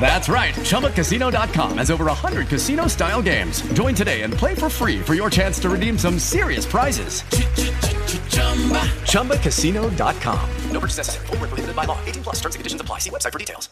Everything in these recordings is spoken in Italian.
That's right. ChumbaCasino.com has over 100 casino style games. Join today and play for free for your chance to redeem some serious prizes. ChumbaCasino.com. No purchase necessary. Void were prohibited by law. 18 plus terms and conditions apply. See website for details.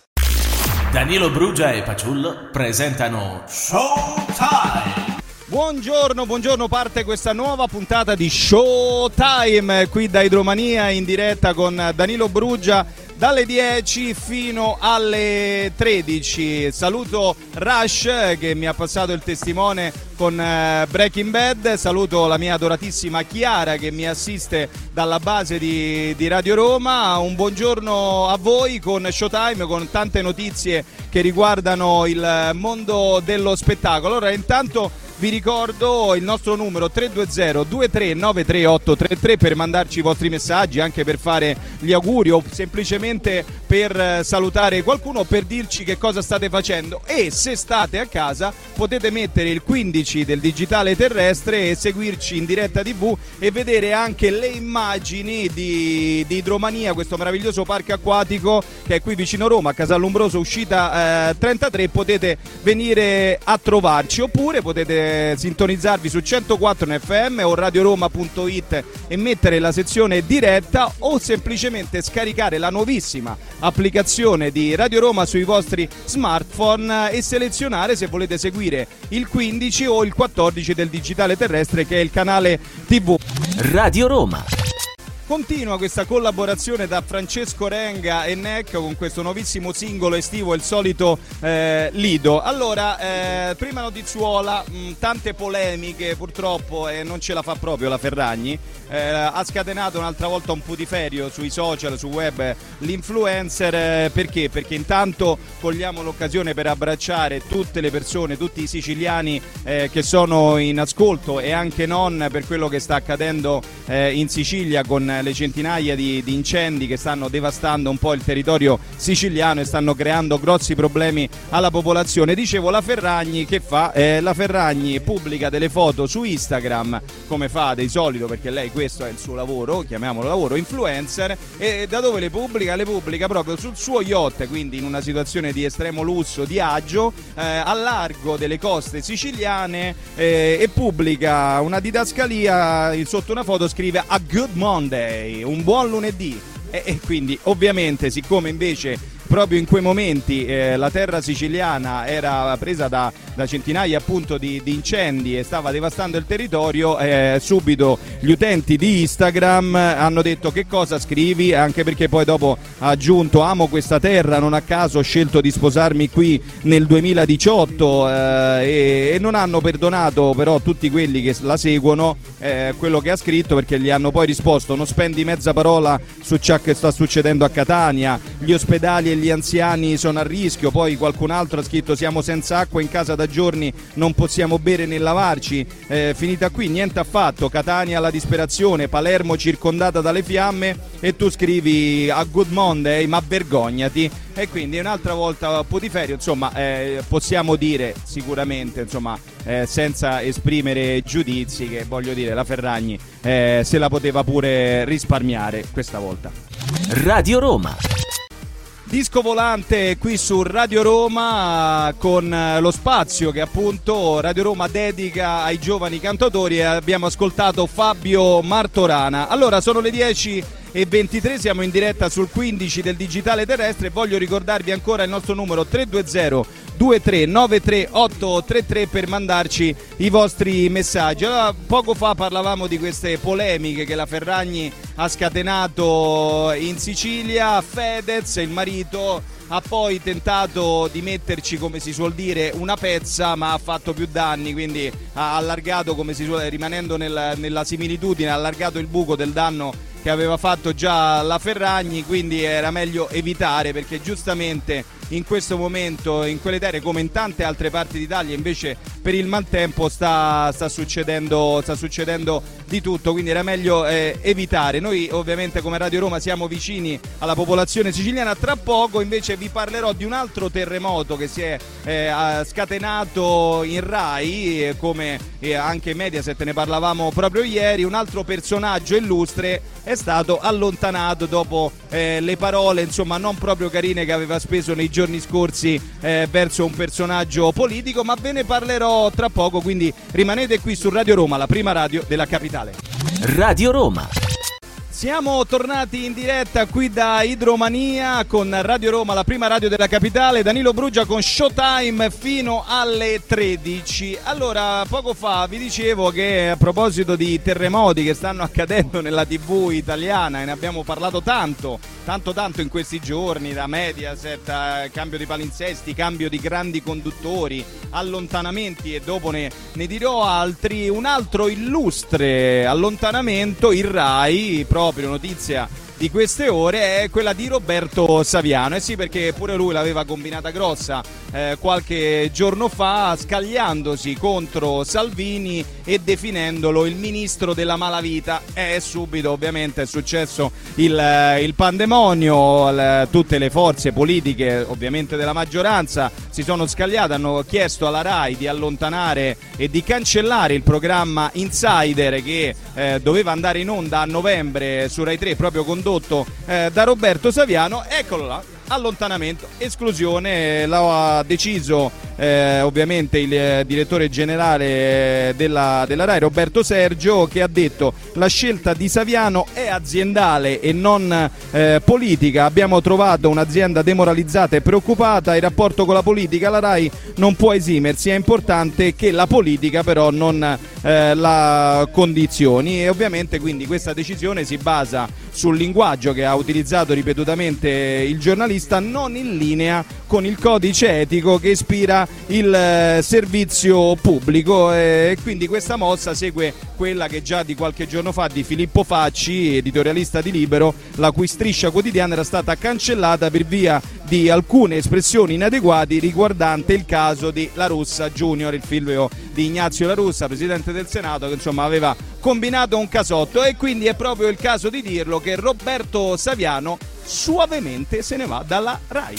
Danilo Brugia e Paciullo presentano Showtime. Buongiorno, buongiorno, parte questa nuova puntata di Showtime qui da Idromania in diretta con Danilo Brugia dalle 10 fino alle 13. Saluto Rush che mi ha passato il testimone con eh, Breaking Bad, saluto la mia adoratissima Chiara che mi assiste dalla base di, di, Radio Roma. Un buongiorno a voi con Showtime, con tante notizie che riguardano il mondo dello spettacolo. Allora, intanto vi ricordo il nostro numero 320-2393833 per mandarci i vostri messaggi, anche per fare gli auguri o semplicemente per salutare qualcuno, per dirci che cosa state facendo. E se state a casa potete mettere il 15 del digitale terrestre e seguirci in diretta tv e vedere anche le immagini di, di Idromania, questo meraviglioso parco acquatico che è qui vicino Roma, a Casallumbroso, uscita eh, 33, potete venire a trovarci. Oppure potete sintonizzarvi su 104 FM o radioroma.it e mettere la sezione diretta o semplicemente scaricare la nuovissima applicazione di Radio Roma sui vostri smartphone e selezionare se volete seguire il 15 o il 14 del digitale terrestre che è il canale TV. Radio Roma. Continua questa collaborazione da Francesco Renga e Neck con questo nuovissimo singolo estivo, il solito eh, Lido. Allora, eh, prima notizuola, mh, tante polemiche purtroppo e eh, non ce la fa proprio la Ferragni. Eh, ha scatenato un'altra volta un putiferio sui social, su web, l'influencer. Eh, perché? Perché intanto cogliamo l'occasione per abbracciare tutte le persone, tutti i siciliani eh, che sono in ascolto e anche non per quello che sta accadendo in Sicilia con le centinaia di, di, incendi che stanno devastando un po' il territorio siciliano e stanno creando grossi problemi alla popolazione. Dicevo, la Ferragni che fa? Eh, la Ferragni pubblica delle foto su Instagram, come fa di solito, perché lei questo è il suo lavoro, chiamiamolo lavoro, influencer, e da dove le pubblica? Le pubblica proprio sul suo yacht, quindi in una situazione di estremo lusso, di agio, eh, a largo delle coste siciliane eh, e pubblica una didascalia, sotto una foto scrive A Good Monday, un buon lunedì. E, e quindi ovviamente siccome invece proprio in quei momenti eh, la terra siciliana era presa da, da centinaia appunto di, di, incendi e stava devastando il territorio, eh, subito gli utenti di Instagram hanno detto che cosa scrivi, anche perché poi dopo ha aggiunto amo questa terra, non a caso ho scelto di sposarmi qui nel 2018 eh, e, e, non hanno perdonato però tutti quelli che la seguono eh, quello che ha scritto perché gli hanno poi risposto non spendi mezza parola su ciò che sta succedendo a Catania, gli ospedali e gli anziani sono a rischio, poi qualcun altro ha scritto siamo senza acqua in casa da giorni, non possiamo bere né lavarci, eh, finita qui, niente affatto, Catania alla disperazione, Palermo circondata dalle fiamme. E tu scrivi a Good Monday ma vergognati. E quindi un'altra volta Potiferio, insomma eh, possiamo dire sicuramente insomma eh, senza esprimere giudizi che voglio dire la Ferragni eh, se la poteva pure risparmiare questa volta. Radio Roma. Disco volante qui su Radio Roma con eh, lo spazio che appunto Radio Roma dedica ai giovani cantatori e abbiamo ascoltato Fabio Martorana. Allora sono le 10 e 23 siamo in diretta sul 15 del digitale terrestre voglio ricordarvi ancora il nostro numero 320 2393833 per mandarci i vostri messaggi. Allora, poco fa parlavamo di queste polemiche che la Ferragni ha scatenato in Sicilia. Fedez, il marito, ha poi tentato di metterci, come si suol dire, una pezza, ma ha fatto più danni, quindi ha allargato, come si suol rimanendo nel, nella similitudine, ha allargato il buco del danno che aveva fatto già la Ferragni, quindi era meglio evitare perché giustamente in questo momento in quelle terre come in tante altre parti d'Italia invece per il maltempo sta, sta, succedendo, sta succedendo di tutto, quindi era meglio eh, evitare. Noi ovviamente come Radio Roma siamo vicini alla popolazione siciliana, tra poco invece vi parlerò di un altro terremoto che si è eh, scatenato in Rai, eh, come eh, anche Mediaset ne parlavamo proprio ieri, un altro personaggio illustre è stato allontanato dopo eh, le parole insomma non proprio carine che aveva speso nei giorni scorsi eh, verso un personaggio politico, ma ve ne parlerò tra poco, quindi rimanete qui su Radio Roma, la prima radio della capitale. Radio Roma. Siamo tornati in diretta qui da Idromania con Radio Roma, la prima radio della capitale, Danilo Brugia con Showtime fino alle 13. Allora, poco fa vi dicevo che a proposito di terremoti che stanno accadendo nella TV italiana e ne abbiamo parlato tanto, tanto tanto in questi giorni, da Mediaset, cambio di palinsesti, cambio di grandi conduttori, allontanamenti e dopo ne, ne dirò altri, un altro illustre allontanamento, il RAI, proprio proprio notizia di queste ore è quella di Roberto Saviano. Eh sì, perché pure lui l'aveva combinata grossa eh, qualche giorno fa, scagliandosi contro Salvini e definendolo il ministro della malavita. E subito, ovviamente, è successo il, eh, il pandemonio. Tutte le forze politiche, ovviamente della maggioranza, si sono scagliate, hanno chiesto alla RAI di allontanare e di cancellare il programma Insider che eh, doveva andare in onda a novembre su Rai 3 proprio con condotto eh, da Roberto Saviano, eccolo là, allontanamento, esclusione, l'ha deciso eh, ovviamente il eh, direttore generale della, della, RAI Roberto Sergio che ha detto la scelta di Saviano è aziendale e non eh, politica, abbiamo trovato un'azienda demoralizzata e preoccupata, il rapporto con la politica la RAI non può esimersi, è importante che la politica però non eh, la condizioni. E ovviamente quindi questa decisione si basa sul linguaggio che ha utilizzato ripetutamente il giornalista non in linea con il codice etico che ispira il eh, servizio pubblico e quindi questa mossa segue quella che già di qualche giorno fa di Filippo Facci, editorialista di Libero, la cui striscia quotidiana era stata cancellata per via di alcune espressioni inadeguate riguardante il caso di La Russa Junior, il figlio di Ignazio La Russa, presidente del Senato, che insomma aveva combinato un casotto e quindi è proprio il caso di dirlo che Roberto Saviano suavemente se ne va dalla RAI.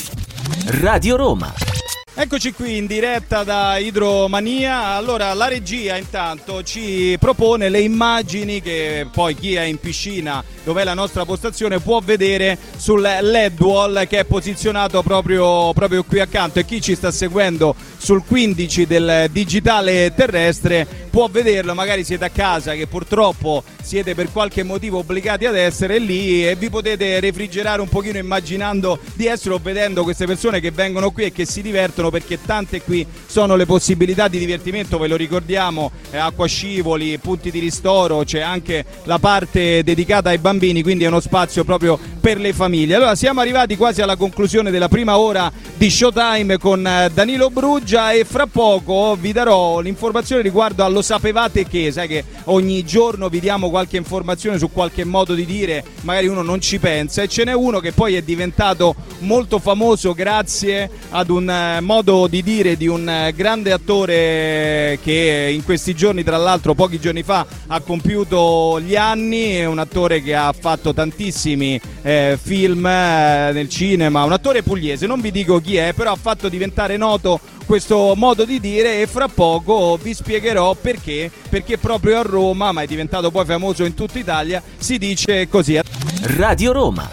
Radio Roma. Eccoci qui in diretta da Idromania. Allora, la regia intanto ci propone le immagini che poi chi è in piscina, dove è la nostra postazione, può vedere sul LED wall che è posizionato proprio, proprio qui accanto. E chi ci sta seguendo sul 15 del digitale terrestre può vederlo. Magari siete a casa che purtroppo siete per qualche motivo obbligati ad essere lì e vi potete refrigerare un pochino immaginando di essere o vedendo queste persone che vengono qui e che si divertono perché tante qui sono le possibilità di divertimento, ve lo ricordiamo, eh, acqua scivoli, punti di ristoro, c'è anche la parte dedicata ai bambini, quindi è uno spazio proprio per le famiglie. Allora siamo arrivati quasi alla conclusione della prima ora di Showtime con eh, Danilo Bruggia e fra poco vi darò l'informazione riguardo allo sapevate che, sai che ogni giorno vi diamo qualche informazione su qualche modo di dire, magari uno non ci pensa e ce n'è uno che poi è diventato molto famoso grazie ad un eh, modo di dire di un eh, grande attore che in questi giorni, tra l'altro pochi giorni fa, ha compiuto gli anni, un attore che ha fatto tantissimi eh, film eh, nel cinema, un attore pugliese, non vi dico chi è, però ha fatto diventare noto questo modo di dire e fra poco vi spiegherò perché, perché proprio a Roma, ma è diventato poi famoso in tutta Italia, si dice così. Radio Roma.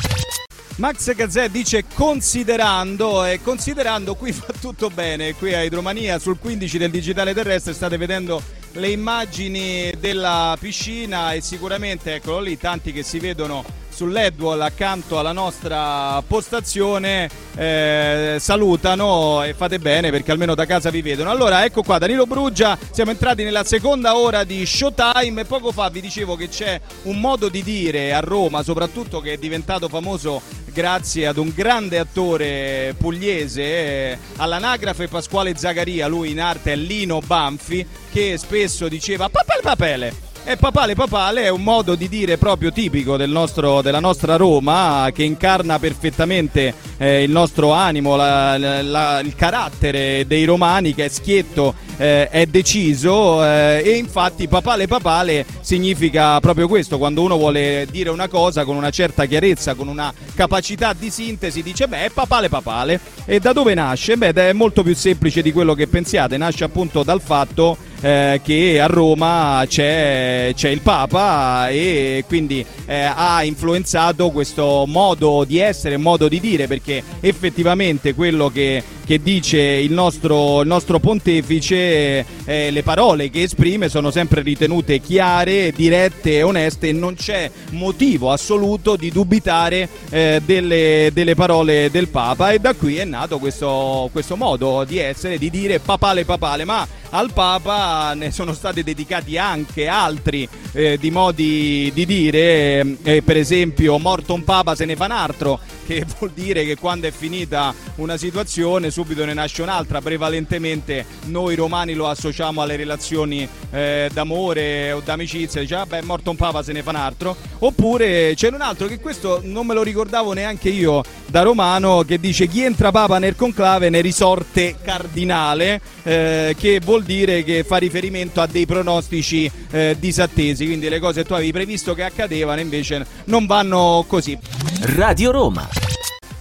Max Gazzè dice considerando e considerando qui fa tutto bene qui a Idromania sul 15 del digitale terrestre state vedendo le immagini della piscina e sicuramente eccolo lì tanti che si vedono sull'Edwall accanto alla nostra postazione eh, salutano e fate bene perché almeno da casa vi vedono. Allora ecco qua Danilo Bruggia, siamo entrati nella seconda ora di Showtime e poco fa vi dicevo che c'è un modo di dire a Roma soprattutto che è diventato famoso grazie ad un grande attore pugliese, eh, all'anagrafe Pasquale Zagaria, lui in arte è Lino Banfi, che spesso diceva papele papele. E papale papale è un modo di dire proprio tipico del nostro- della nostra Roma che incarna perfettamente eh, il nostro animo, la- la- il carattere dei romani che è schietto, eh, è deciso eh, e infatti papale papale significa proprio questo, quando uno vuole dire una cosa con una certa chiarezza, con una capacità di sintesi, dice beh papale papale e da dove nasce? Beh è molto più semplice di quello che pensiate, nasce appunto dal fatto eh, che a Roma c'è, c'è il Papa e quindi eh, ha influenzato questo modo di essere, modo di dire, perché effettivamente quello che, che dice il nostro, il nostro pontefice, eh, le parole che esprime sono sempre ritenute chiare, dirette e oneste e non c'è motivo assoluto di dubitare eh, delle, delle parole del Papa. E da qui è nato questo, questo modo di essere, di dire papale papale, ma al Papa ne sono stati dedicati anche altri eh, di modi di dire, eh, per esempio morto un Papa se ne fa un altro, che vuol dire che quando è finita una situazione subito ne nasce un'altra, prevalentemente noi romani lo associamo alle relazioni eh, d'amore o d'amicizia, dice vabbè è morto un Papa se ne fa un altro, oppure c'è un altro che questo non me lo ricordavo neanche io da romano che dice chi entra Papa nel conclave ne risorte cardinale, eh, che vuol dire che fa riferimento a dei pronostici eh, disattesi, quindi le cose che tu avevi previsto che accadevano invece non vanno così. Radio Roma.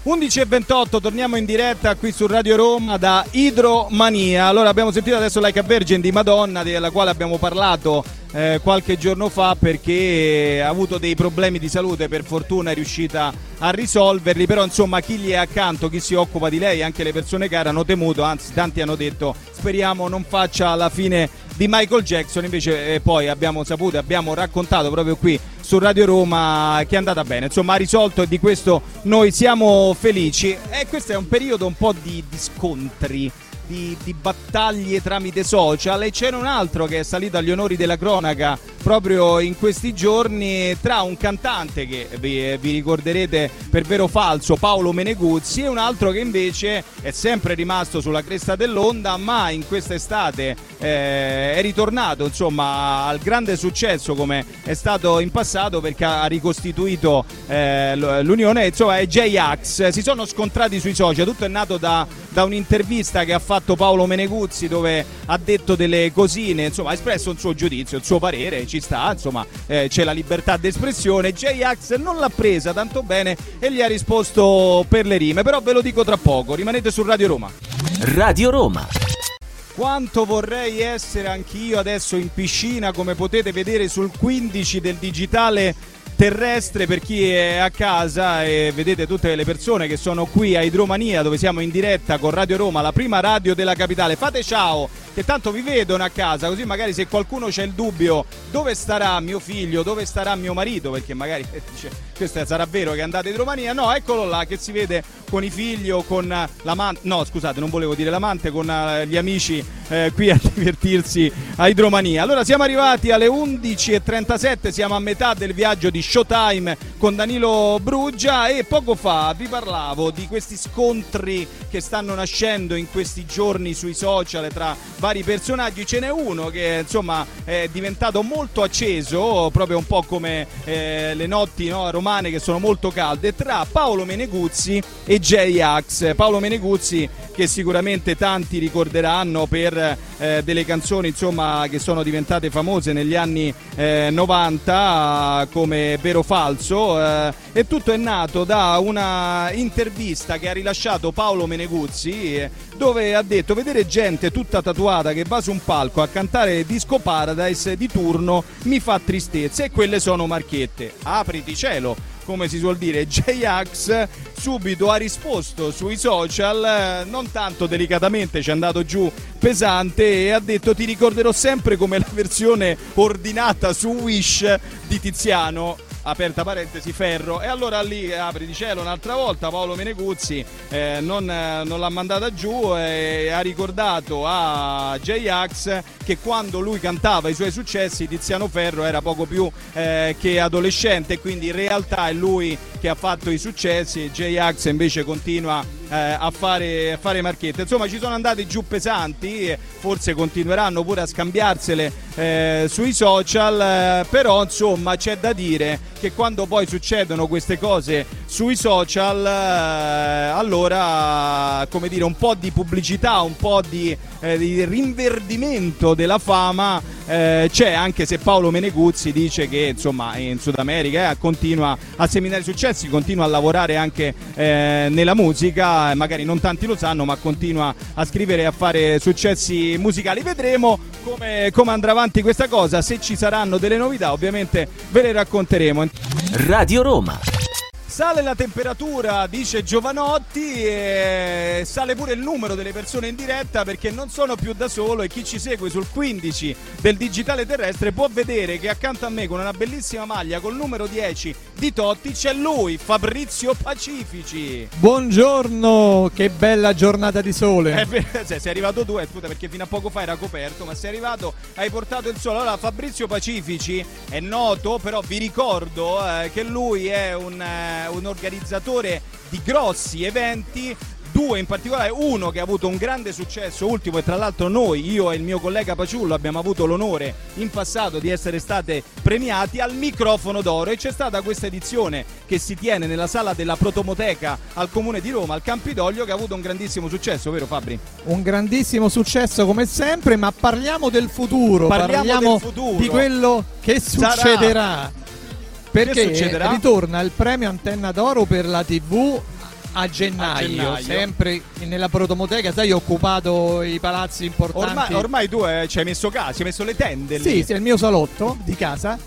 11 e 28, torniamo in diretta qui su Radio Roma da Idromania. Allora abbiamo sentito adesso Like a Virgin di Madonna, della quale abbiamo parlato eh, qualche giorno fa perché ha avuto dei problemi di salute, per fortuna è riuscita a risolverli, però insomma chi gli è accanto, chi si occupa di lei, anche le persone care hanno temuto, anzi tanti hanno detto speriamo non faccia la fine di Michael Jackson, invece eh, poi abbiamo saputo, abbiamo raccontato proprio qui su Radio Roma che è andata bene, insomma ha risolto e di questo noi siamo felici. E questo è un periodo un po' di, di scontri. Di, di battaglie tramite social e c'era un altro che è salito agli onori della cronaca proprio in questi giorni tra un cantante che vi, vi ricorderete per vero o falso Paolo Meneguzzi e un altro che invece è sempre rimasto sulla cresta dell'onda ma in quest'estate eh, è ritornato insomma al grande successo come è stato in passato perché ha ricostituito eh, l'unione insomma è J-Ax si sono scontrati sui social tutto è nato da, da un'intervista che ha fatto Paolo Meneguzzi dove ha detto delle cosine insomma ha espresso il suo giudizio il suo parere ci sta insomma eh, c'è la libertà d'espressione J-Ax non l'ha presa tanto bene e gli ha risposto per le rime però ve lo dico tra poco rimanete su Radio Roma Radio Roma. quanto vorrei essere anch'io adesso in piscina, come potete vedere sul 15 del digitale terrestre per chi è a casa e vedete tutte le persone che sono qui a Idromania dove siamo in diretta con Radio Roma, la prima radio della capitale. Fate ciao, che tanto vi vedono a casa, così magari se qualcuno c'è il dubbio dove starà mio figlio, dove starà mio marito, perché magari eh, dice questo sarà vero che andate a Idromania, no, eccolo là che si vede con i figli o con l'amante, no scusate non volevo dire l'amante, con eh, gli amici eh, qui a divertirsi a Idromania. Allora siamo arrivati alle 11.37, siamo a metà del viaggio di Showtime con Danilo Bruggia e poco fa vi parlavo di questi scontri che stanno nascendo in questi giorni sui social tra vari personaggi. Ce n'è uno che insomma è diventato molto acceso, proprio un po' come eh, le notti no, romane che sono molto calde, tra Paolo Meneguzzi e J-Ax. Paolo Meneguzzi che sicuramente tanti ricorderanno per eh, delle canzoni insomma, che sono diventate famose negli anni eh, 90 come Vero o Falso eh, e tutto è nato da una intervista che ha rilasciato Paolo Meneguzzi eh, dove ha detto vedere gente tutta tatuata che va su un palco a cantare Disco Paradise di turno mi fa tristezza e quelle sono marchette. Apriti cielo come si suol dire, J-Ax subito ha risposto sui social, eh, non tanto delicatamente, ci è andato giù pesante e ha detto ti ricorderò sempre come la versione ordinata su Wish di Tiziano. Aperta parentesi, ferro. E allora lì apri di cielo un'altra volta, Paolo Meneguzzi eh, non, eh, non l'ha mandata giù e ha ricordato a J-Ax che quando lui cantava i suoi successi Tiziano Ferro era poco più eh, che adolescente, quindi in realtà è lui che ha fatto i successi, J-Ax invece continua eh, a, fare, a fare marchette. Insomma ci sono andati giù pesanti, forse continueranno pure a scambiarsele eh, sui social, eh, però insomma c'è da dire che quando poi succedono queste cose sui social, eh, allora come dire un po' di pubblicità, un po' di, eh, di rinverdimento della fama eh, c'è, anche se Paolo Meneguzzi dice che insomma in Sud America eh, continua a seminare successi, continua a lavorare anche nella musica, magari non tanti lo sanno, ma continua a scrivere e a fare successi musicali. Vedremo come, come andrà avanti questa cosa, se ci saranno delle novità ovviamente ve le racconteremo. Radio Roma. Sale la temperatura, dice Giovanotti, e sale pure il numero delle persone in diretta perché non sono più da solo e chi ci segue sul 15 del digitale terrestre può vedere che accanto a me con una bellissima maglia col numero 10 di Totti c'è lui, Fabrizio Pacifici. Buongiorno, che bella giornata di sole. Eh, cioè, sei arrivato tu, eh, scusa perché fino a poco fa era coperto, ma sei arrivato, hai portato il sole. Allora Fabrizio Pacifici è noto, però vi ricordo eh, che lui è un, eh, un organizzatore di grossi eventi due in particolare, uno che ha avuto un grande successo ultimo e tra l'altro noi, io e il mio collega Paciullo abbiamo avuto l'onore in passato di essere state premiati al microfono d'oro e c'è stata questa edizione che si tiene nella sala della Protomoteca al comune di Roma, al Campidoglio, che ha avuto un grandissimo successo, vero Fabri? Un grandissimo successo come sempre, ma parliamo del futuro, Parliamo del futuro. di quello che Sarà. Perché ritorna il premio Antenna d'Oro per la TV a gennaio, A gennaio. sempre nella protomoteca, sai, ho occupato i palazzi importanti. Ormai, ormai tu eh, ci hai messo caso, ci hai messo le tende lì. Sì, sì, è il mio salotto di casa.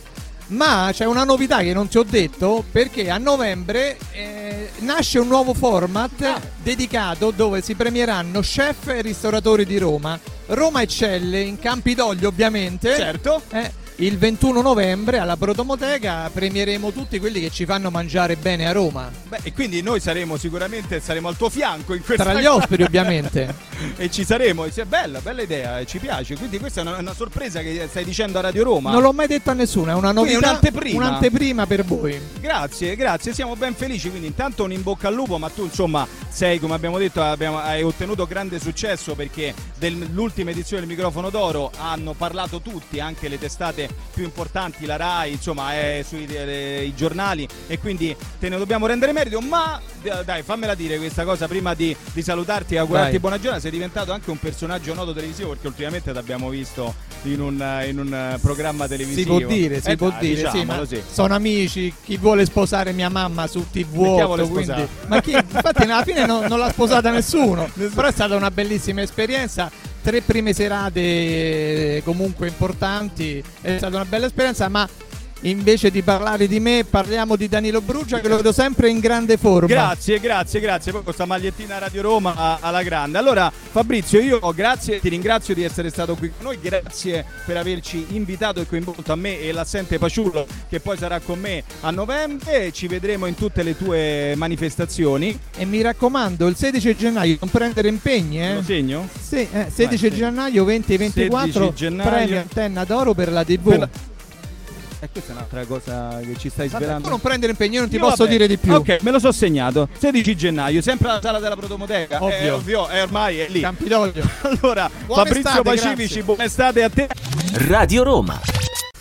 Ma c'è una novità che non ti ho detto perché a novembre eh, nasce un nuovo format Ah. dedicato dove si premieranno chef e ristoratori di Roma. Roma eccelle in Campidoglio ovviamente. Certo. Eh, il 21 novembre alla Protomoteca premieremo tutti quelli che ci fanno mangiare bene a Roma. Beh, e quindi noi saremo sicuramente saremo al tuo fianco in questa Tra gli ospiti ovviamente. e ci saremo. E sì, È bella, bella idea, ci piace. Quindi questa è una, una sorpresa che stai dicendo a Radio Roma. Non l'ho mai detto a nessuno, è una Quindi novità. un'anteprima. un'anteprima per voi. Grazie, grazie, siamo ben felici. Quindi, intanto un in bocca al lupo. Ma tu, insomma, sei come abbiamo detto, abbiamo- hai ottenuto grande successo perché dell'ultima edizione del microfono d'oro hanno parlato tutti, anche le testate più importanti, la Rai, insomma, è sui eh, i giornali. E quindi te ne dobbiamo rendere merito. Ma dai, fammela dire questa cosa prima di, di salutarti e augurarti Vai. buona giornata. Sei diventato anche un personaggio noto televisivo perché ultimamente ti abbiamo visto in un, in un programma televisivo. Si può dire, si Eh può dai, dire, sì, ma sì. sono amici, chi vuole sposare mia mamma su TV8, vuole quindi- ma chi, infatti alla fine non, non l'ha sposata nessuno, però è stata una bellissima esperienza, tre prime serate eh, comunque importanti, è stata una bella esperienza, ma invece di parlare di me parliamo di Danilo Brugia che lo vedo sempre in grande forma. Grazie, grazie, grazie. Poi questa magliettina Radio Roma alla grande. Allora, Fabrizio, io grazie, ti ringrazio di essere stato qui con noi. Grazie per averci invitato e coinvolto a me e l'assente Paciullo, che poi sarà con me a novembre. Ci vedremo in tutte le tue manifestazioni. E mi raccomando, il 16 gennaio non prendere impegni, eh? Lo segno? Sì, eh, 16 Vai, gennaio 2024 16 gennaio. premio antenna d'oro per la TV. Per la- E questa è un'altra cosa che ci stai Vabbè, svelando. tu non prendere impegni, io non ti Io posso vabbè. dire di più. Ok, me lo so segnato. 16 gennaio, sempre alla sala della Protomoteca. Ovvio. È ovvio, è ormai è lì. Campidoglio. Allora, Buona Fabrizio estate, Pacifici, buona estate a te. Radio Roma.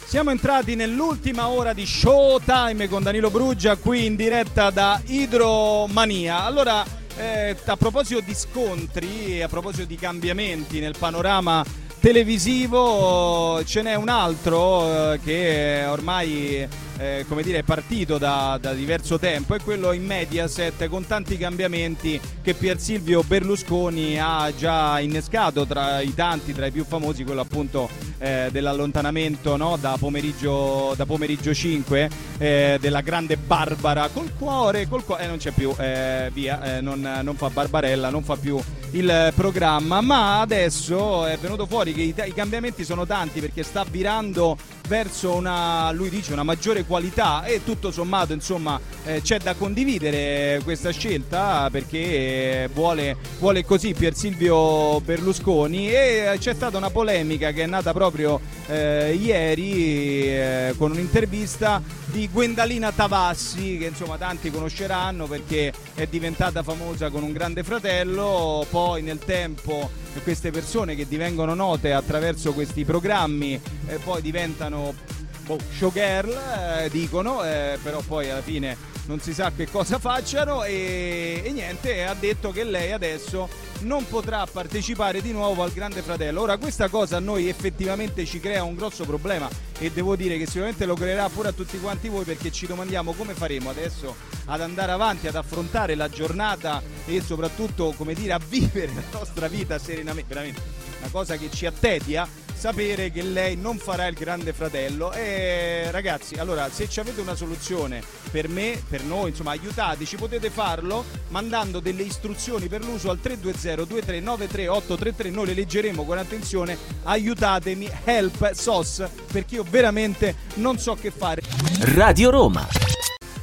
Siamo entrati nell'ultima ora di Showtime con Danilo Bruggia qui in diretta da Idromania. Allora, eh, a proposito di scontri e a proposito di cambiamenti nel panorama televisivo, ce n'è un altro eh, che ormai eh, come dire, partito da, da diverso tempo, è quello in Mediaset con tanti cambiamenti che Pier Silvio Berlusconi ha già innescato tra i tanti, tra i più famosi, quello appunto eh, dell'allontanamento no? da, pomeriggio, da pomeriggio 5 eh, della grande Barbara col cuore, col cuore, eh, non c'è più, eh, via, eh, non, non fa Barbarella, non fa più il programma, ma adesso è venuto fuori che i, i cambiamenti sono tanti perché sta virando verso una, lui dice, una maggiore qualità e tutto sommato insomma eh, c'è da condividere questa scelta perché eh, vuole, vuole così Pier Silvio Berlusconi e eh, c'è stata una polemica che è nata proprio eh, ieri eh, con un'intervista di Gwendalina Tavassi che insomma tanti conosceranno perché è diventata famosa con un grande fratello, poi nel tempo queste persone che divengono note attraverso questi programmi eh, poi diventano boh, showgirl, eh, dicono, eh, però poi alla fine non si sa che cosa facciano e, e niente, ha detto che lei adesso non potrà partecipare di nuovo al Grande Fratello. Ora questa cosa a noi effettivamente ci crea un grosso problema e devo dire che sicuramente lo creerà pure a tutti quanti voi perché ci domandiamo come faremo adesso ad andare avanti, ad affrontare la giornata e soprattutto come dire a vivere la nostra vita serenamente, veramente una cosa che ci attedia sapere che lei non farà il grande fratello. E ragazzi allora se ci avete una soluzione per me per noi insomma aiutateci potete farlo mandando delle istruzioni per l'uso al 320 2393 833 noi le leggeremo con attenzione. Aiutatemi help sos perché io veramente non so che fare. Radio Roma.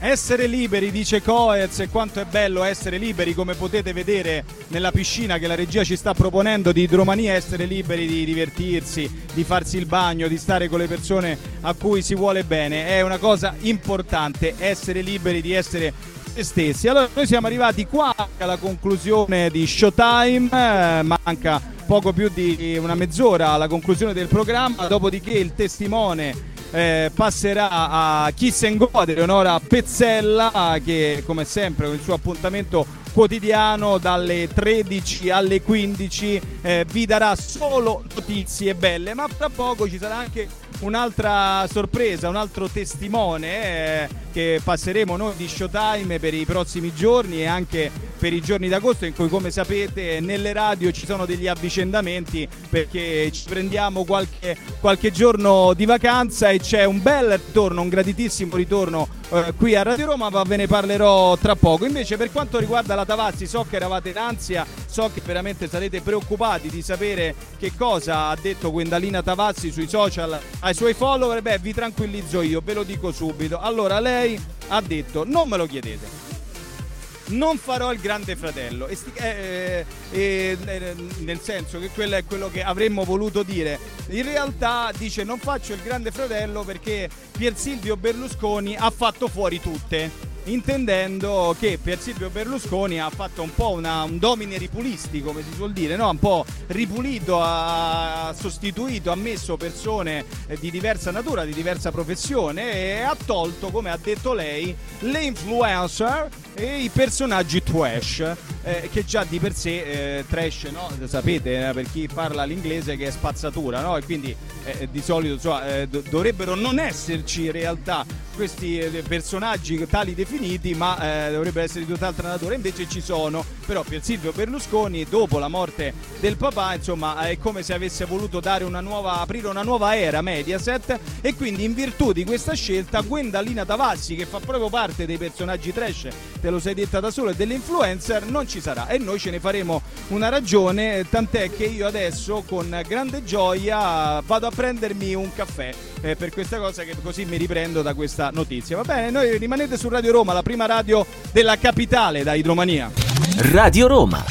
Essere liberi, dice Coez, e quanto è bello essere liberi, come potete vedere nella piscina che la regia ci sta proponendo di idromania, essere liberi di divertirsi, di farsi il bagno, di stare con le persone a cui si vuole bene. È una cosa importante, essere liberi di essere se stessi. Allora, noi siamo arrivati qua alla conclusione di Showtime, eh, manca poco più di una mezz'ora alla conclusione del programma, dopodiché il testimone eh, passerà a Kiss and Go ad Eleonora Pezzella che come sempre con il suo appuntamento quotidiano dalle 13 alle 15 eh, vi darà solo notizie belle. Ma fra poco ci sarà anche un'altra sorpresa un altro testimone eh, che passeremo noi di Showtime per i prossimi giorni e anche per i giorni d'agosto in cui come sapete nelle radio ci sono degli avvicendamenti perché ci prendiamo qualche, qualche giorno di vacanza e c'è un bel ritorno, un graditissimo ritorno eh, qui a Radio Roma, ma ve ne parlerò tra poco. Invece per quanto riguarda la Tavazzi, so che eravate in ansia, so che veramente sarete preoccupati di sapere che cosa ha detto Gwendalina Tavazzi sui social ai suoi follower. Beh, vi tranquillizzo io, ve lo dico subito. Allora, lei ha detto, non me lo chiedete non farò il grande fratello. E eh, eh, eh, nel senso che quello è quello che avremmo voluto dire. In realtà dice non faccio il grande fratello perché Pier Silvio Berlusconi ha fatto fuori tutte intendendo che Pier Silvio Berlusconi ha fatto un po' una, un domine ripulisti come si suol dire no? un po' ripulito ha sostituito ha messo persone eh, di diversa natura di diversa professione e ha tolto come ha detto lei le influencer e i personaggi trash eh, che già di per sé eh, trash no? sapete eh, per chi parla l'inglese che è spazzatura no? e quindi eh, di solito insomma, eh, do- dovrebbero non esserci in realtà questi eh, personaggi tali definiti ma eh, dovrebbero essere di tutt'altra natura. Invece ci sono però per Silvio Berlusconi dopo la morte del papà insomma è come se avesse voluto dare una nuova aprire una nuova era Mediaset. E quindi in virtù di questa scelta Gwendalina Tavassi che fa proprio parte dei personaggi trash te lo sei detta da solo e delle influencer non ci sarà. E noi ce ne faremo una ragione tant'è che io adesso con grande gioia vado a prendermi un caffè eh, per questa cosa che così mi riprendo da questa notizia va bene noi rimanete su Radio Roma la prima radio della capitale da Idromania Radio Roma.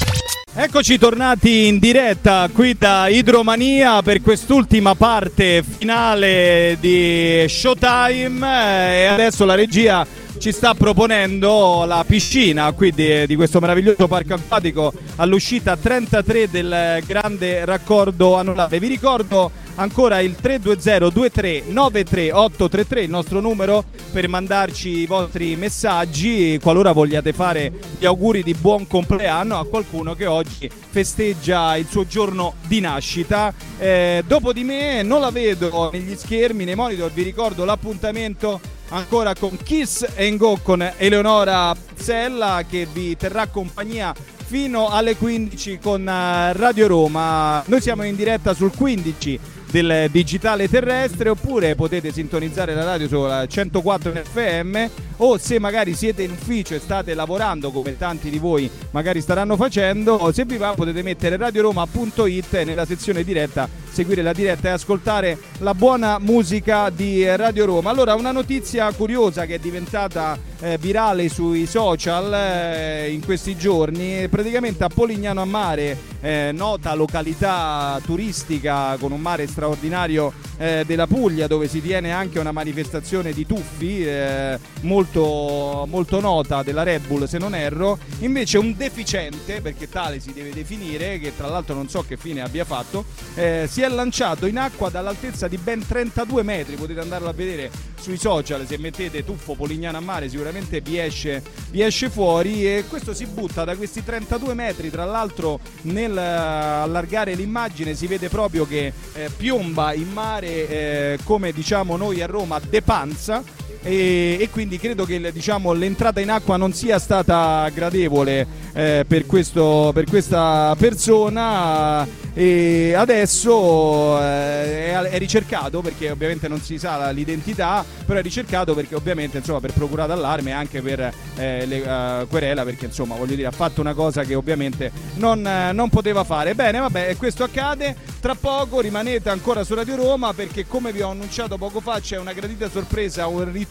Eccoci tornati in diretta qui da Idromania per quest'ultima parte finale di Showtime eh, e adesso la regia ci sta proponendo la piscina qui di, di questo meraviglioso parco acquatico all'uscita 33 del grande raccordo anulare. Vi ricordo ancora il 320-2393-833 il nostro numero per mandarci i vostri messaggi qualora vogliate fare gli auguri di buon compleanno a qualcuno che oggi festeggia il suo giorno di nascita. Eh, dopo di me non la vedo negli schermi, nei monitor, vi ricordo l'appuntamento ancora con Kiss and Go con Eleonora Zella che vi terrà compagnia fino alle 15 con eh, Radio Roma. Noi siamo in diretta sul 15 del digitale terrestre oppure potete sintonizzare la radio sulla 104 FM o se magari siete in ufficio e state lavorando come tanti di voi magari staranno facendo o se vi va potete mettere radioroma.it nella sezione diretta seguire la diretta e ascoltare la buona musica di Radio Roma. Allora, una notizia curiosa che è diventata eh, virale sui social eh, in questi giorni, praticamente a Polignano a Mare, eh, nota località turistica con un mare straordinario eh, della Puglia dove si tiene anche una manifestazione di tuffi eh, molto, molto nota della Red Bull se non erro, invece un deficiente, perché tale si deve definire, che tra l'altro non so che fine abbia fatto, eh, si è lanciato in acqua dall'altezza di ben 32 metri, potete andarlo a vedere sui social, se mettete tuffo Polignano a mare sicuramente vi esce, vi esce fuori. E questo si butta da questi 32 metri, tra l'altro nel eh, allargare l'immagine si vede proprio che eh, piomba in mare eh, come diciamo noi a Roma de panza e, e quindi credo che diciamo, l'entrata in acqua non sia stata gradevole eh, per, questo- per questa persona. E adesso eh, è, ricercato perché ovviamente non si sa l'identità però è ricercato perché ovviamente insomma per procura d'allarme e anche per eh, le, eh, querela perché insomma voglio dire ha fatto una cosa che ovviamente non, eh, non poteva fare. Bene vabbè questo accade. Tra poco rimanete ancora su Radio Roma perché come vi ho annunciato poco fa c'è una gradita sorpresa un ritorno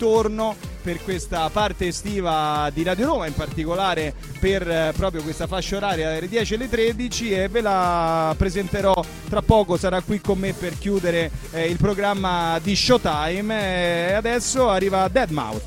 per questa parte estiva di Radio Roma in particolare per eh, proprio questa fascia oraria dalle 10 alle 13 e ve la presenterò tra poco. Sarà qui con me per chiudere eh, il programma di Showtime. E adesso arriva Deadmau5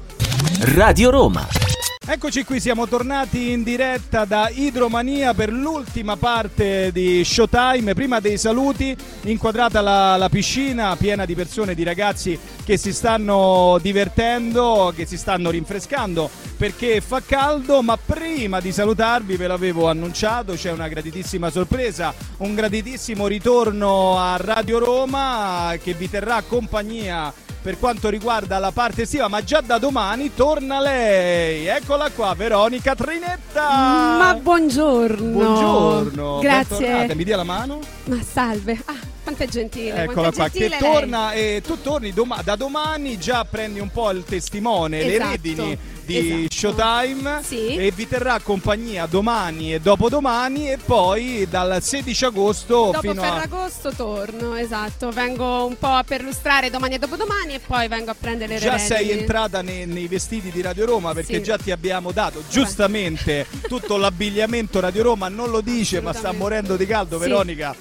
Radio Roma. Eccoci qui, siamo tornati in diretta da Idromania per l'ultima parte di Showtime. Prima dei saluti, inquadrata la, la piscina piena di persone, di ragazzi che si stanno divertendo, che si stanno rinfrescando perché fa caldo. Ma prima di salutarvi, ve l'avevo annunciato, c'è una graditissima sorpresa, un graditissimo ritorno a Radio Roma che vi terrà compagnia per quanto riguarda la parte estiva, ma già da domani torna lei. Eccola qua, Veronica Trinetta. Ma buongiorno. Buongiorno. Grazie. Mi dia la mano? Ma salve. Ah, quanto è gentile. Eccola qua, gentile che lei. torna e tu torni doma- da domani già prendi un po' il testimone, le Esatto, redini di esatto. Showtime Sì. e vi terrà compagnia domani e dopodomani e poi dal 16 agosto Dopo fino a Ferragosto torno, esatto. Vengo un po' a perlustrare domani e dopodomani e poi vengo a prendere le Già redini. sei entrata nei, nei vestiti di Radio Roma perché Sì. già ti abbiamo dato giustamente tutto l'abbigliamento Radio Roma, non lo dice ma sta morendo di caldo Sì. Veronica.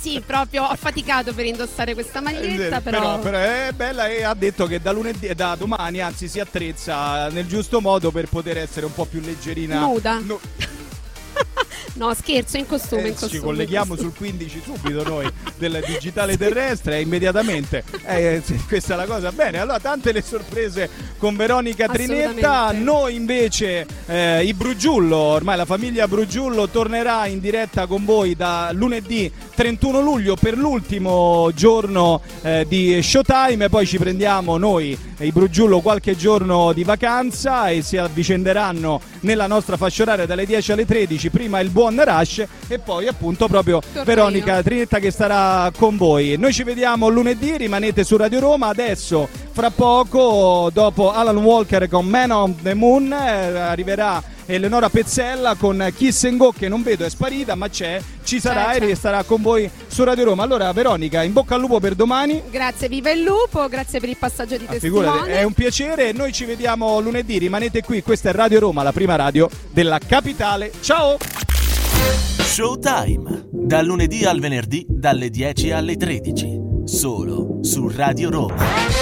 Sì, proprio ho faticato per indossare questa maglietta, Eh, però... però è bella e ha detto che da lunedì da domani anzi si attrezza nel giusto modo per poter essere un po' più leggerina. Nuda. No, No, scherzo, in costume, eh, in costume. ci colleghiamo costume. sul 15 subito noi del digitale terrestre e immediatamente eh, sì, questa è la cosa bene allora tante le sorprese con Veronica Trinetta noi invece eh, i Brugiullo ormai la famiglia Brugiullo tornerà in diretta con voi da lunedì 31 luglio per l'ultimo giorno eh, di Showtime poi ci prendiamo noi i Brugiullo qualche giorno di vacanza e si avvicenderanno nella nostra fascia oraria dalle 10 alle 13 prima il buon Rush e poi appunto proprio Torno Veronica. Trinetta che starà con voi noi ci vediamo lunedì rimanete su Radio Roma adesso fra poco dopo Alan Walker con Man on the Moon eh, arriverà Eleonora Pezzella con Kiss and Go che non vedo è sparita ma c'è ci sarà C'è, c'è. e starà con voi su Radio Roma allora Veronica in bocca al lupo per domani Grazie, viva il lupo, grazie per il passaggio di Ah, è un piacere. Noi ci vediamo lunedì. Rimanete qui. Questa è Radio Roma, la prima radio della capitale. Ciao! Showtime. Dal lunedì al venerdì dalle 10 alle 13. Solo su Radio Roma.